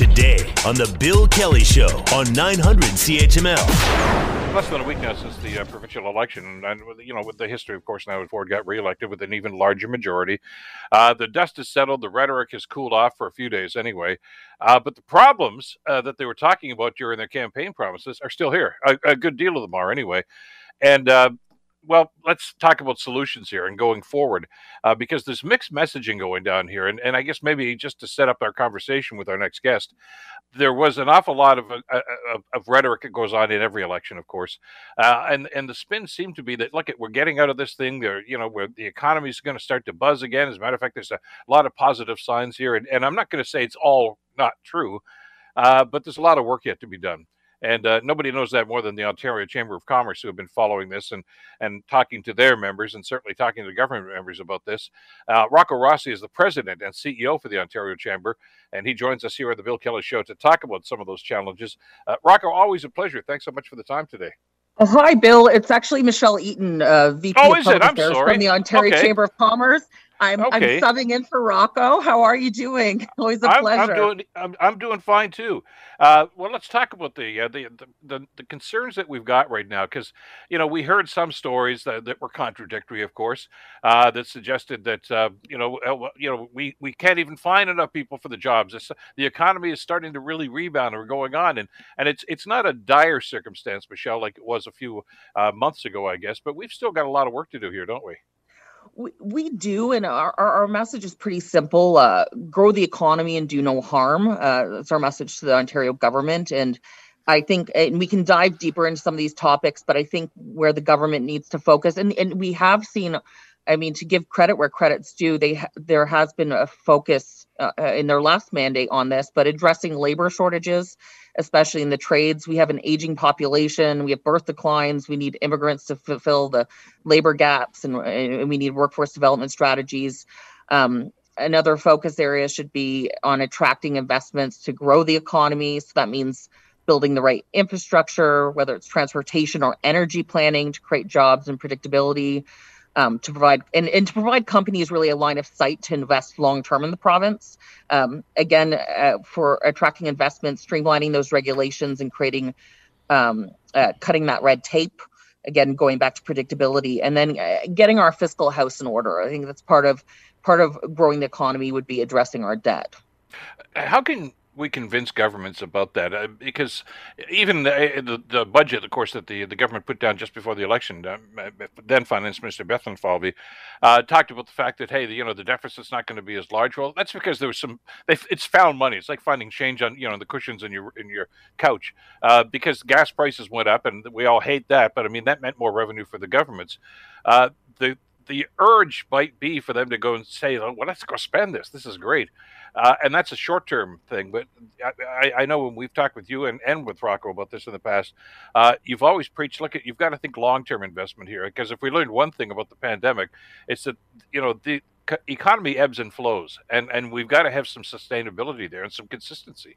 today on The Bill Kelly Show on 900 CHML. Less than a week now since the uh, provincial election, and you know, with the history, of course, now Ford got reelected with an even larger majority. Uh, the dust has settled. The rhetoric has cooled off for a few days, anyway. Uh, but the problems uh, that they were talking about during their campaign promises are still here. A, a good deal of them are, anyway. And uh, well, let's talk about solutions here and going forward, uh, because there's mixed messaging going down here, and and I guess maybe just to set up our conversation with our next guest, there was an awful lot of uh, uh of, of, rhetoric that goes on in every election, of course, uh, and and the spin seemed to be that look, we're getting out of this thing. There, you know, where the economy is going to start to buzz again. As a matter of fact, there's a lot of positive signs here, and, and I'm not going to say it's all not true, uh, but there's a lot of work yet to be done. And uh, nobody knows that more than the Ontario Chamber of Commerce, who have been following this and and talking to their members, and certainly talking to government members about this. Uh, Rocco Rossi is the president and CEO for the Ontario Chamber, and he joins us here on the Bill Kelly Show to talk about some of those challenges. Uh, Rocco, always a pleasure. Thanks so much for the time today. Oh, hi, Bill. It's actually Michelle Eaton, uh, VP oh, of Public Affairs from the Ontario okay. Chamber of Commerce. I'm okay. I'm subbing in for Rocco. How are you doing? Always a I'm, pleasure. I'm doing I'm, I'm doing fine too. Uh, well, let's talk about the, uh, the, the, the concerns that we've got right now because you know we heard some stories that, that were contradictory, of course, uh, that suggested that uh, you know uh, you know we we can't even find enough people for the jobs. It's, the economy is starting to really rebound and we're going on, and and it's it's not a dire circumstance, Michelle, like it was a few uh, months ago, I guess, but we've still got a lot of work to do here, don't we? We, we do, and our, our message is pretty simple uh, grow the economy and do no harm. Uh, that's our message to the Ontario government. And I think, and we can dive deeper into some of these topics, but I think where the government needs to focus, and, and we have seen, I mean, to give credit where credit's due, they there has been a focus uh, in their last mandate on this, but addressing labor shortages especially in the trades. We have an aging population, we have birth declines, we need immigrants to fulfill the labor gaps, and, and we need workforce development strategies. Um, another focus area should be on attracting investments to grow the economy. So that means building the right infrastructure, whether it's transportation or energy planning to create jobs and predictability um, to provide and, and to provide companies really a line of sight to invest long term in the province. Um, again, uh, for attracting investments, streamlining those regulations, and creating um, uh, cutting that red tape. Again, going back to predictability, and then uh, getting our fiscal house in order. I think that's part of part of growing the economy would be addressing our debt. How can we convince governments about that uh, because even the, eh, the, the budget, of course, that the the government put down just before the election, uh, then Finance Minister Bethlenfalvy uh, talked about the fact that hey, the, you know, the deficit's not going to be as large. Well, that's because there was some. They, it's found money. It's like finding change on you know the cushions in your in your couch uh, because gas prices went up, and we all hate that. But I mean, that meant more revenue for the governments. Uh, the the urge might be for them to go and say, well, let's go spend this. This is great. Uh, and that's a short term thing. But I, I, know when we've talked with you and, and with Rocco about this in the past, uh, you've always preached look at you've got to think long term investment here. Because if we learned one thing about the pandemic, it's that, you know, the economy ebbs and flows, and, and we've got to have some sustainability there and some consistency.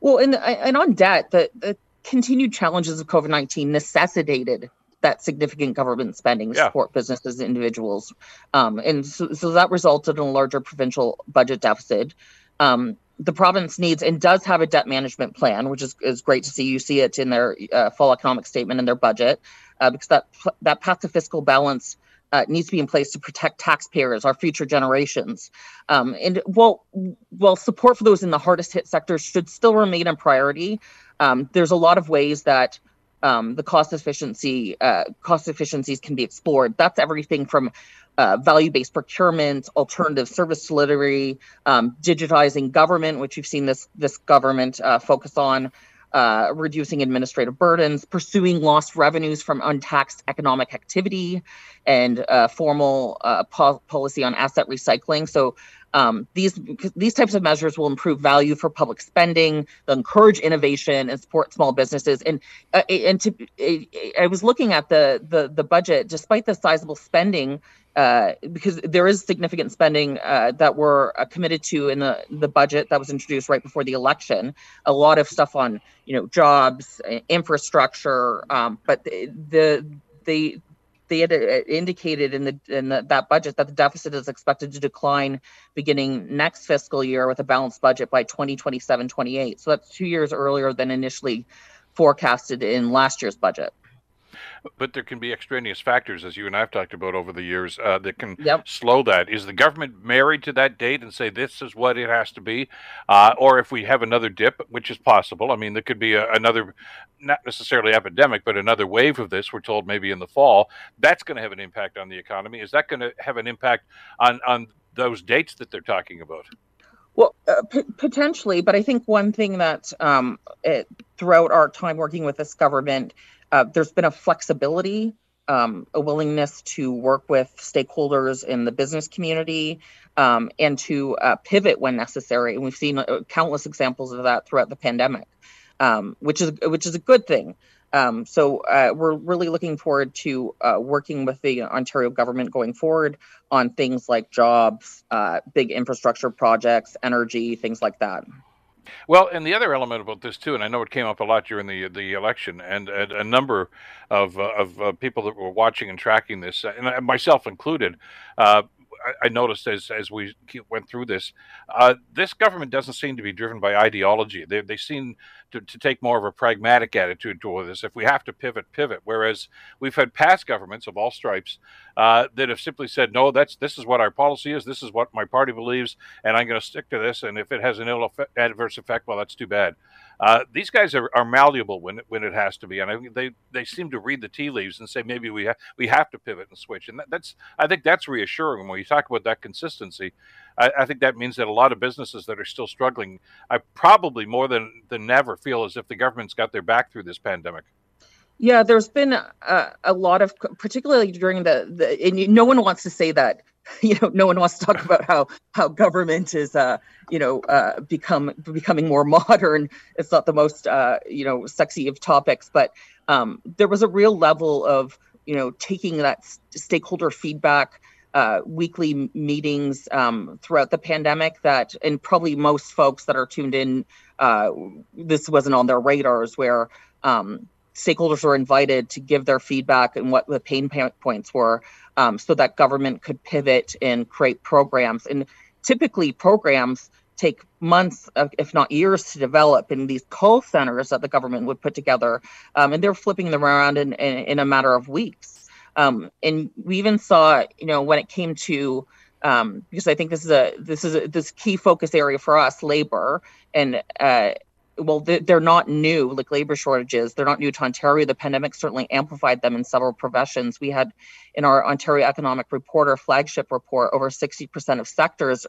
Well, and, and on debt, the, the continued challenges of COVID 19 necessitated that significant government spending to yeah. support businesses and individuals. Um, and so, so, that resulted in a larger provincial budget deficit. Um, the province needs and does have a debt management plan, which is, is great to see. You see it in their uh, fall economic statement and their budget, uh, because that that path to fiscal balance uh, needs to be in place to protect taxpayers, our future generations. Um, and while while support for those in the hardest hit sectors should still remain a priority, um, there's a lot of ways that um, the cost efficiency uh, cost efficiencies can be explored. That's everything from uh, value-based procurement, alternative service delivery, um, digitizing government, which you've seen this this government uh, focus on, uh, reducing administrative burdens, pursuing lost revenues from untaxed economic activity, and uh, formal uh, po- policy on asset recycling. So um, these these types of measures will improve value for public spending, they'll encourage innovation and support small businesses. And uh, and to I was looking at the the the budget, despite the sizable spending, uh, because there is significant spending uh, that we're uh, committed to in the the budget that was introduced right before the election. A lot of stuff on you know jobs, infrastructure, um, but the the, the they had uh, indicated in the in the, that budget that the deficit is expected to decline beginning next fiscal year with a balanced budget by 2027-28. So that's two years earlier than initially forecasted in last year's budget but there can be extraneous factors, as you and I've talked about over the years, uh, that can yep. slow that. Is the government married to that date and say this is what it has to be, uh, or if we have another dip, which is possible? I mean, there could be a, another, not necessarily epidemic, but another wave of this. We're told maybe in the fall. That's going to have an impact on the economy. Is that going to have an impact on on those dates that they're talking about? Well, uh, p- potentially, but I think one thing that um, it, throughout our time working with this government uh, there's been a flexibility, um, a willingness to work with stakeholders in the business community um, and to uh, pivot when necessary. And we've seen uh, countless examples of that throughout the pandemic, um, which is which is a good thing. Um, so uh, we're really looking forward to uh, working with the Ontario government going forward on things like jobs, big infrastructure projects, energy, things like that. Well, and the other element about this too, and I know it came up a lot during the the election, and, and a number of uh, of uh, people that were watching and tracking this, uh, and myself included, uh, I, noticed as as we went through this, uh, this government doesn't seem to be driven by ideology. They they seem to, to take more of a pragmatic attitude toward this. If we have to pivot, pivot. Whereas we've had past governments of all stripes uh, that have simply said, no, that's this is what our policy is. This is what my party believes, and I'm going to stick to this. And if it has an ill effect, adverse effect, well, that's too bad. Uh, these guys are, are malleable when it, when it has to be, and I they they seem to read the tea leaves and say maybe we ha- we have to pivot and switch, and that, that's I think that's reassuring when you talk about that consistency. I, I, think that means that a lot of businesses that are still struggling, I probably more than than ever feel as if the government's got their back through this pandemic. Yeah, there's been a, a lot of, particularly during the, the, no one wants to say that, you know, no one wants to talk about how how government is, uh, you know, uh, become becoming more modern. It's not the most, uh, you know, sexy of topics, but um, there was a real level of, you know, taking that stakeholder feedback, uh, weekly meetings um, throughout the pandemic that, and probably most folks that are tuned in, uh, this wasn't on their radars where um, stakeholders were invited to give their feedback and what the pain points were um, so that government could pivot and create programs. And typically, programs take months, if not years, to develop in these call centers that the government would put together. Um, and they're flipping them around in, in, in a matter of weeks. Um, and we even saw, you know, when it came to um, because I think this is a this is a, this key focus area for us, labor, and uh, well, they're not new, like labor shortages. They're not new to Ontario. The pandemic certainly amplified them in several professions. We had in our Ontario Economic Reporter flagship report, over 60% of sectors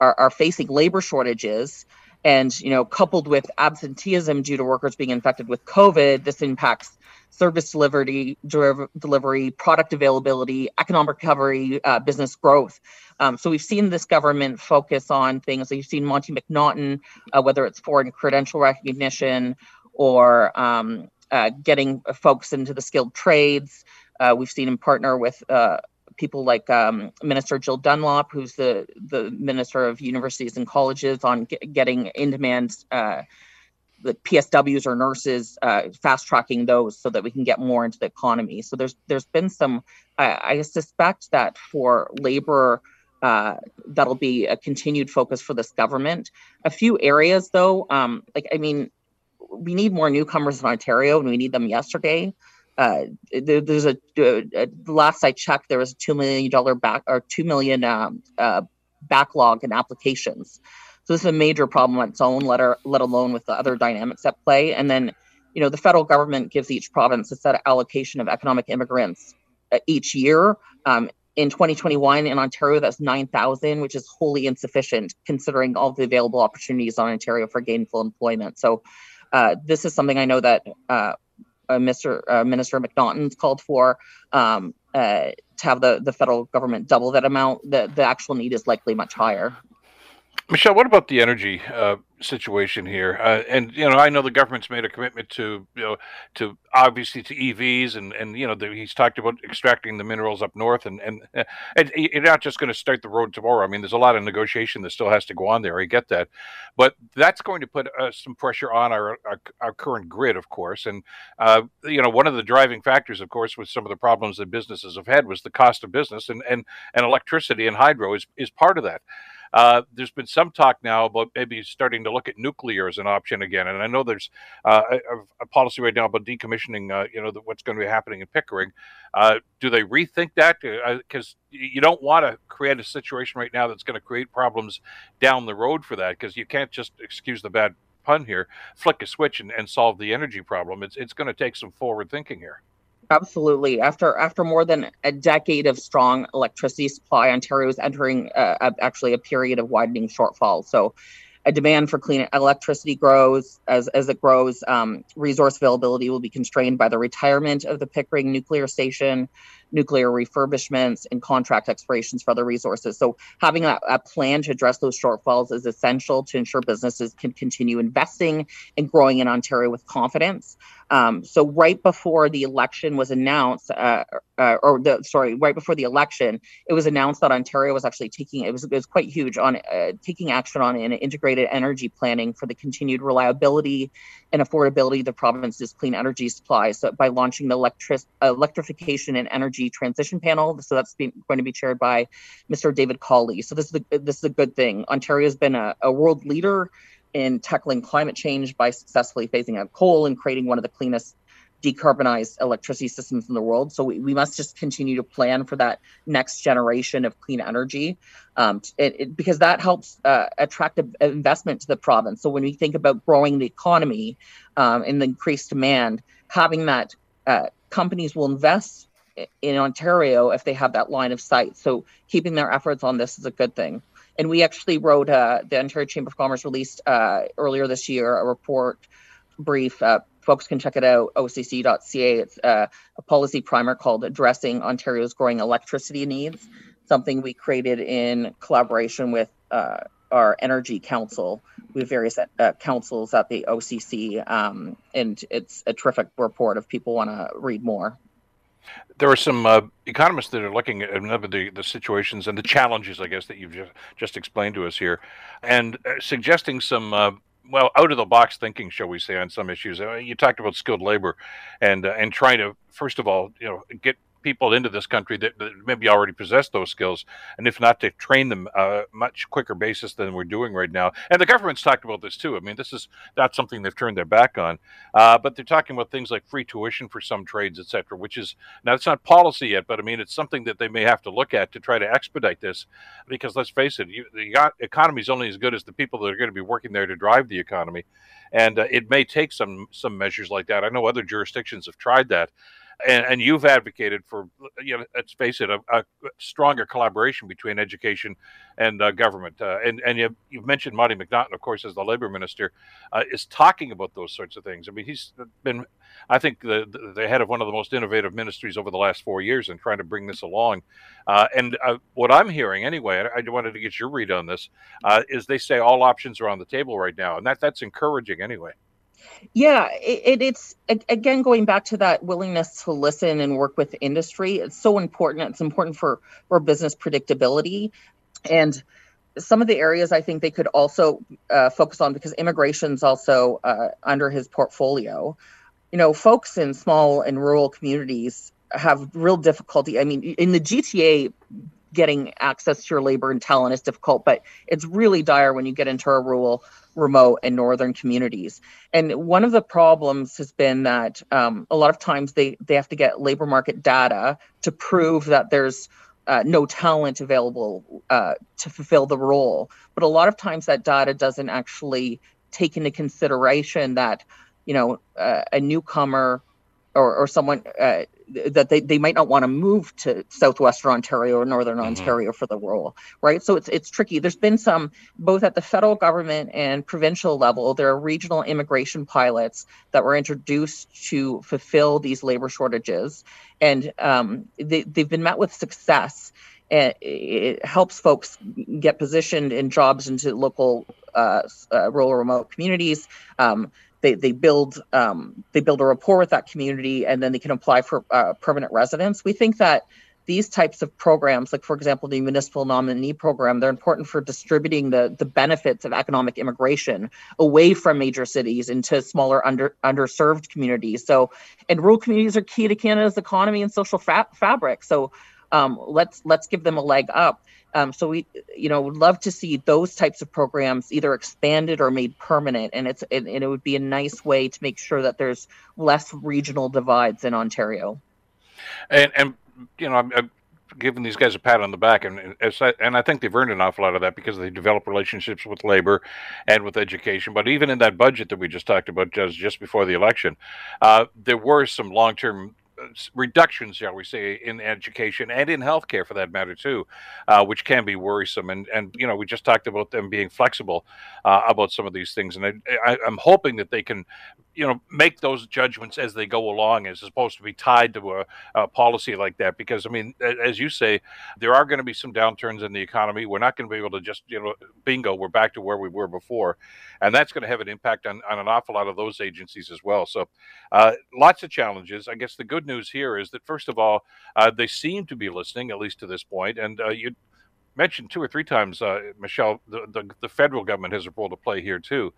are, are facing labor shortages. And, you know, coupled with absenteeism due to workers being infected with COVID, this impacts service delivery, delivery, product availability, economic recovery, uh, business growth. Um, so we've seen this government focus on things. So you've seen Monte McNaughton, uh, whether it's foreign credential recognition or um, uh, getting folks into the skilled trades. Uh, we've seen him partner with uh, people like um, Minister Jill Dunlop, who's the the Minister of Universities and Colleges, on getting in demand uh, the PSWs or nurses, uh, fast tracking those so that we can get more into the economy. So there's there's been some. I, I suspect that for labor. Uh, that'll be a continued focus for this government. A few areas, though, um, like I mean, we need more newcomers in Ontario, and we need them yesterday. Uh, there, there's a, a, last I checked, there was a two million dollar back or two million um, uh, backlog in applications. So this is a major problem on its own, let, or, let alone with the other dynamics at play. And then, you know, the federal government gives each province a set allocation of economic immigrants uh, each year. Um, in 2021 in Ontario, that's 9,000, which is wholly insufficient considering all the available opportunities on Ontario for gainful employment. So uh, this is something I know that uh, uh Mr. Uh, Minister McNaughton's called for um, uh, to have the, the federal government double that amount. The, the actual need is likely much higher. Michelle, what about the energy uh, situation here? Uh, and you know, I know the government's made a commitment to you know to obviously to EVs, and and you know the, he's talked about extracting the minerals up north, and and, and you're not just going to start the road tomorrow. I mean, there's a lot of negotiation that still has to go on there. I get that, but that's going to put uh, some pressure on our, our, our current grid, of course. And uh, you know, one of the driving factors, of course, with some of the problems that businesses have had was the cost of business, and and and electricity and hydro is is part of that. Uh, there's been some talk now about maybe starting to look at nuclear as an option again, and I know there's uh, a, a, policy right now about decommissioning. Uh, you know the, what's going to be happening in Pickering. Uh, do they rethink that? Because uh, you don't want to create a situation right now that's going to create problems down the road for that. Because you can't just excuse the bad pun here, flick a switch and, and solve the energy problem. It's it's going to take some forward thinking here. Absolutely. After after more than a decade of strong electricity supply, Ontario is entering a, actually a period of widening shortfall. So, a demand for clean electricity grows as as it grows. Um, resource availability will be constrained by the retirement of the Pickering nuclear station, nuclear refurbishments, and contract expirations for other resources. So, having a, a plan to address those shortfalls is essential to ensure businesses can continue investing and growing in Ontario with confidence. Um, so right before the election was announced, uh, uh, or the sorry, right before the election, it was announced that Ontario was actually taking it was, it was quite huge on uh, taking action on an integrated energy planning for the continued reliability and affordability of the province's clean energy supply. So by launching the electric electrification and energy transition panel, so that's going to be chaired by Mr. David Collie. So this is the, this is a good thing. Ontario has been a, a world leader in tackling climate change by successfully phasing out coal and creating one of the cleanest decarbonized electricity systems in the world. So we, we must just continue to plan for that next generation of clean energy um, it, it, because that helps uh, attract investment to the province. So when we think about growing the economy um, and the increased demand, having that uh, companies will invest in Ontario if they have that line of sight. So keeping their efforts on this is a good thing. And we actually wrote, uh, the Ontario Chamber of Commerce released uh, earlier this year a report brief. Uh, folks can check it out, occ.ca. It's uh, a policy primer called Addressing Ontario's Growing Electricity Needs, something we created in collaboration with uh, our Energy Council. We have various uh, councils at the OCC, um, and it's a terrific report if people want to read more. There are some uh, economists that are looking at the, the situations and the challenges, I guess, that you've just, just explained to us here, and uh, suggesting some uh, well out of the box thinking, shall we say, on some issues. Uh, you talked about skilled labor, and uh, and trying to first of all, you know, get people into this country that, that, maybe already possess those skills, and if not, to train them uh, much quicker basis than we're doing right now. And the government's talked about this too. I mean, this is not something they've turned their back on, uh, but they're talking about things like free tuition for some trades, etc. Which is now it's not policy yet, but I mean, it's something that they may have to look at to try to expedite this, because let's face it, you, the economy is only as good as the people that are going to be working there to drive the economy, and uh, it may take some some measures like that. I know other jurisdictions have tried that and, and, you've advocated for, you know, let's face it, a, a stronger collaboration between education and uh, government. Uh, and and you've, you've, mentioned Marty McNaughton, of course, as the labor minister, uh, is talking about those sorts of things. I mean, he's been, I think, the, the head of one of the most innovative ministries over the last four years in trying to bring this along. Uh, and uh, what I'm hearing, anyway, I, I, wanted to get your read on this, uh, is they say all options are on the table right now, and that that's encouraging anyway. Yeah, it, it's again going back to that willingness to listen and work with industry. It's so important. It's important for for business predictability, and some of the areas I think they could also uh, focus on because immigration's also uh, under his portfolio. You know, folks in small and rural communities have real difficulty. I mean, in the GTA, getting access to your labor and talent is difficult, but it's really dire when you get into a rural remote and northern communities. And one of the problems has been that um, a lot of times they, they have to get labor market data to prove that there's uh, no talent available uh, to fulfill the role. But a lot of times that data doesn't actually take into consideration that, you know, uh, a newcomer or, or someone uh, that they, they might not want to move to southwestern Ontario or northern mm-hmm. Ontario for the role, right? So it's it's tricky. There's been some both at the federal government and provincial level. There are regional immigration pilots that were introduced to fulfill these labor shortages, and um, they, they've been met with success. and it helps folks get positioned in jobs into local uh, uh, rural remote communities. Um, they, they build um, they build a rapport with that community and then they can apply for uh, permanent residence. We think that these types of programs, like for example, the municipal nominee program, they're important for distributing the the benefits of economic immigration away from major cities into smaller under underserved communities. So, and rural communities are key to Canada's economy and social fa- fabric. So, um, let's let's give them a leg up. Um, so we, you know, would love to see those types of programs either expanded or made permanent, and it's and, and it would be a nice way to make sure that there's less regional divides in Ontario. And and you know, I'm, I'm, giving these guys a pat on the back, and and, I think they've earned an awful lot of that because they develop relationships with labor and with education. But even in that budget that we just talked about, just just before the election, uh, there were some long term reductions, shall we say, in education and in healthcare for that matter too, uh, which can be worrisome. And and you know we just talked about them being flexible uh, about some of these things, and I, I, I'm hoping that they can, you know, make those judgments as they go along, as opposed to be tied to a, a policy like that. Because I mean, as you say, there are going to be some downturns in the economy. We're not going to be able to just you know, bingo, we're back to where we were before, and that's going to have an impact on on an awful lot of those agencies as well. So, uh, lots of challenges. I guess the good news here is that first of all, uh, they seem to be listening at least to this point, and uh, you mentioned two or three times, uh, Michelle, the, the, the federal government has a role to play here too,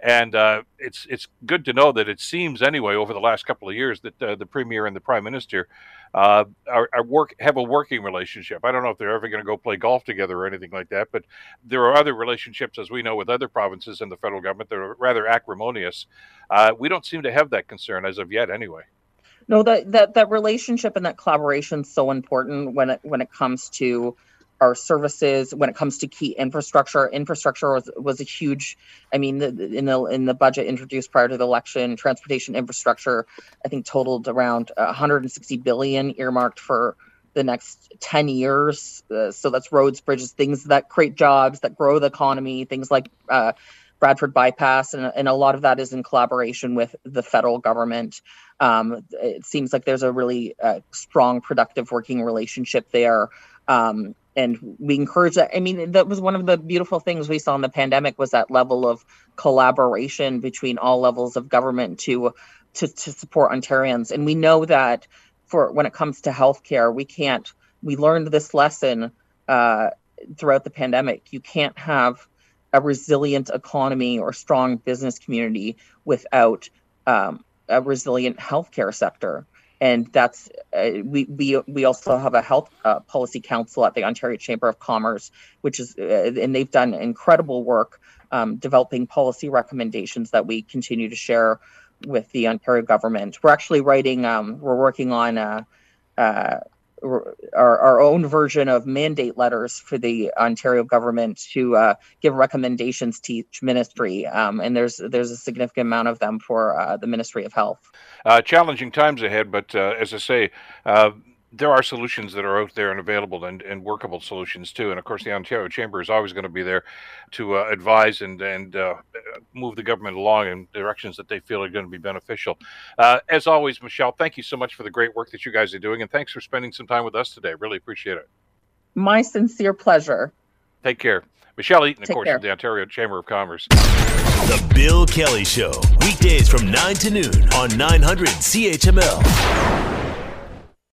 and uh, it's it's good to know that it seems anyway over the last couple of years that uh, the premier and the prime minister uh, are, are, work have a working relationship. I don't know if they're ever going to go play golf together or anything like that, but there are other relationships, as we know, with other provinces and the federal government that are rather acrimonious. Uh, we don't seem to have that concern as of yet, anyway no that that that relationship and that collaboration is so important when it when it comes to our services when it comes to key infrastructure infrastructure was, was a huge i mean the, in the in the budget introduced prior to the election transportation infrastructure i think totaled around 160 billion earmarked for the next 10 years uh, so that's roads bridges things that create jobs that grow the economy things like uh, Bradford bypass, and, and, a lot of that is in collaboration with the federal government. Um, it seems like there's a really uh, strong, productive working relationship there. Um, and we encourage that. I mean, that was one of the beautiful things we saw in the pandemic was that level of collaboration between all levels of government to to, to support Ontarians. And we know that for when it comes to healthcare, we can't. We learned this lesson uh, throughout the pandemic. You can't have a resilient economy or strong business community without um, a resilient healthcare sector. And that's uh, we, we we also have a health uh, policy council at the Ontario Chamber of Commerce, which is uh, and they've done incredible work um, developing policy recommendations that we continue to share with the Ontario government. We're actually writing, um, we're working on a, a our, our own version of mandate letters for the Ontario government to uh, give recommendations to each ministry, um, and there's there's a significant amount of them for uh, the Ministry of Health. Uh, challenging times ahead, but uh, as I say uh, there are solutions that are out there and available and, and workable solutions too. And of course, the Ontario Chamber is always going to be there to uh, advise and and uh, move the government along in directions that they feel are going to be beneficial. Uh, as always, Michelle, thank you so much for the great work that you guys are doing, and thanks for spending some time with us today. Really appreciate it. My sincere pleasure. Take care. Michelle Eaton, of course, care. of the Ontario Chamber of Commerce. The Bill Kelly Show, weekdays from 9 to noon on 900 CHML.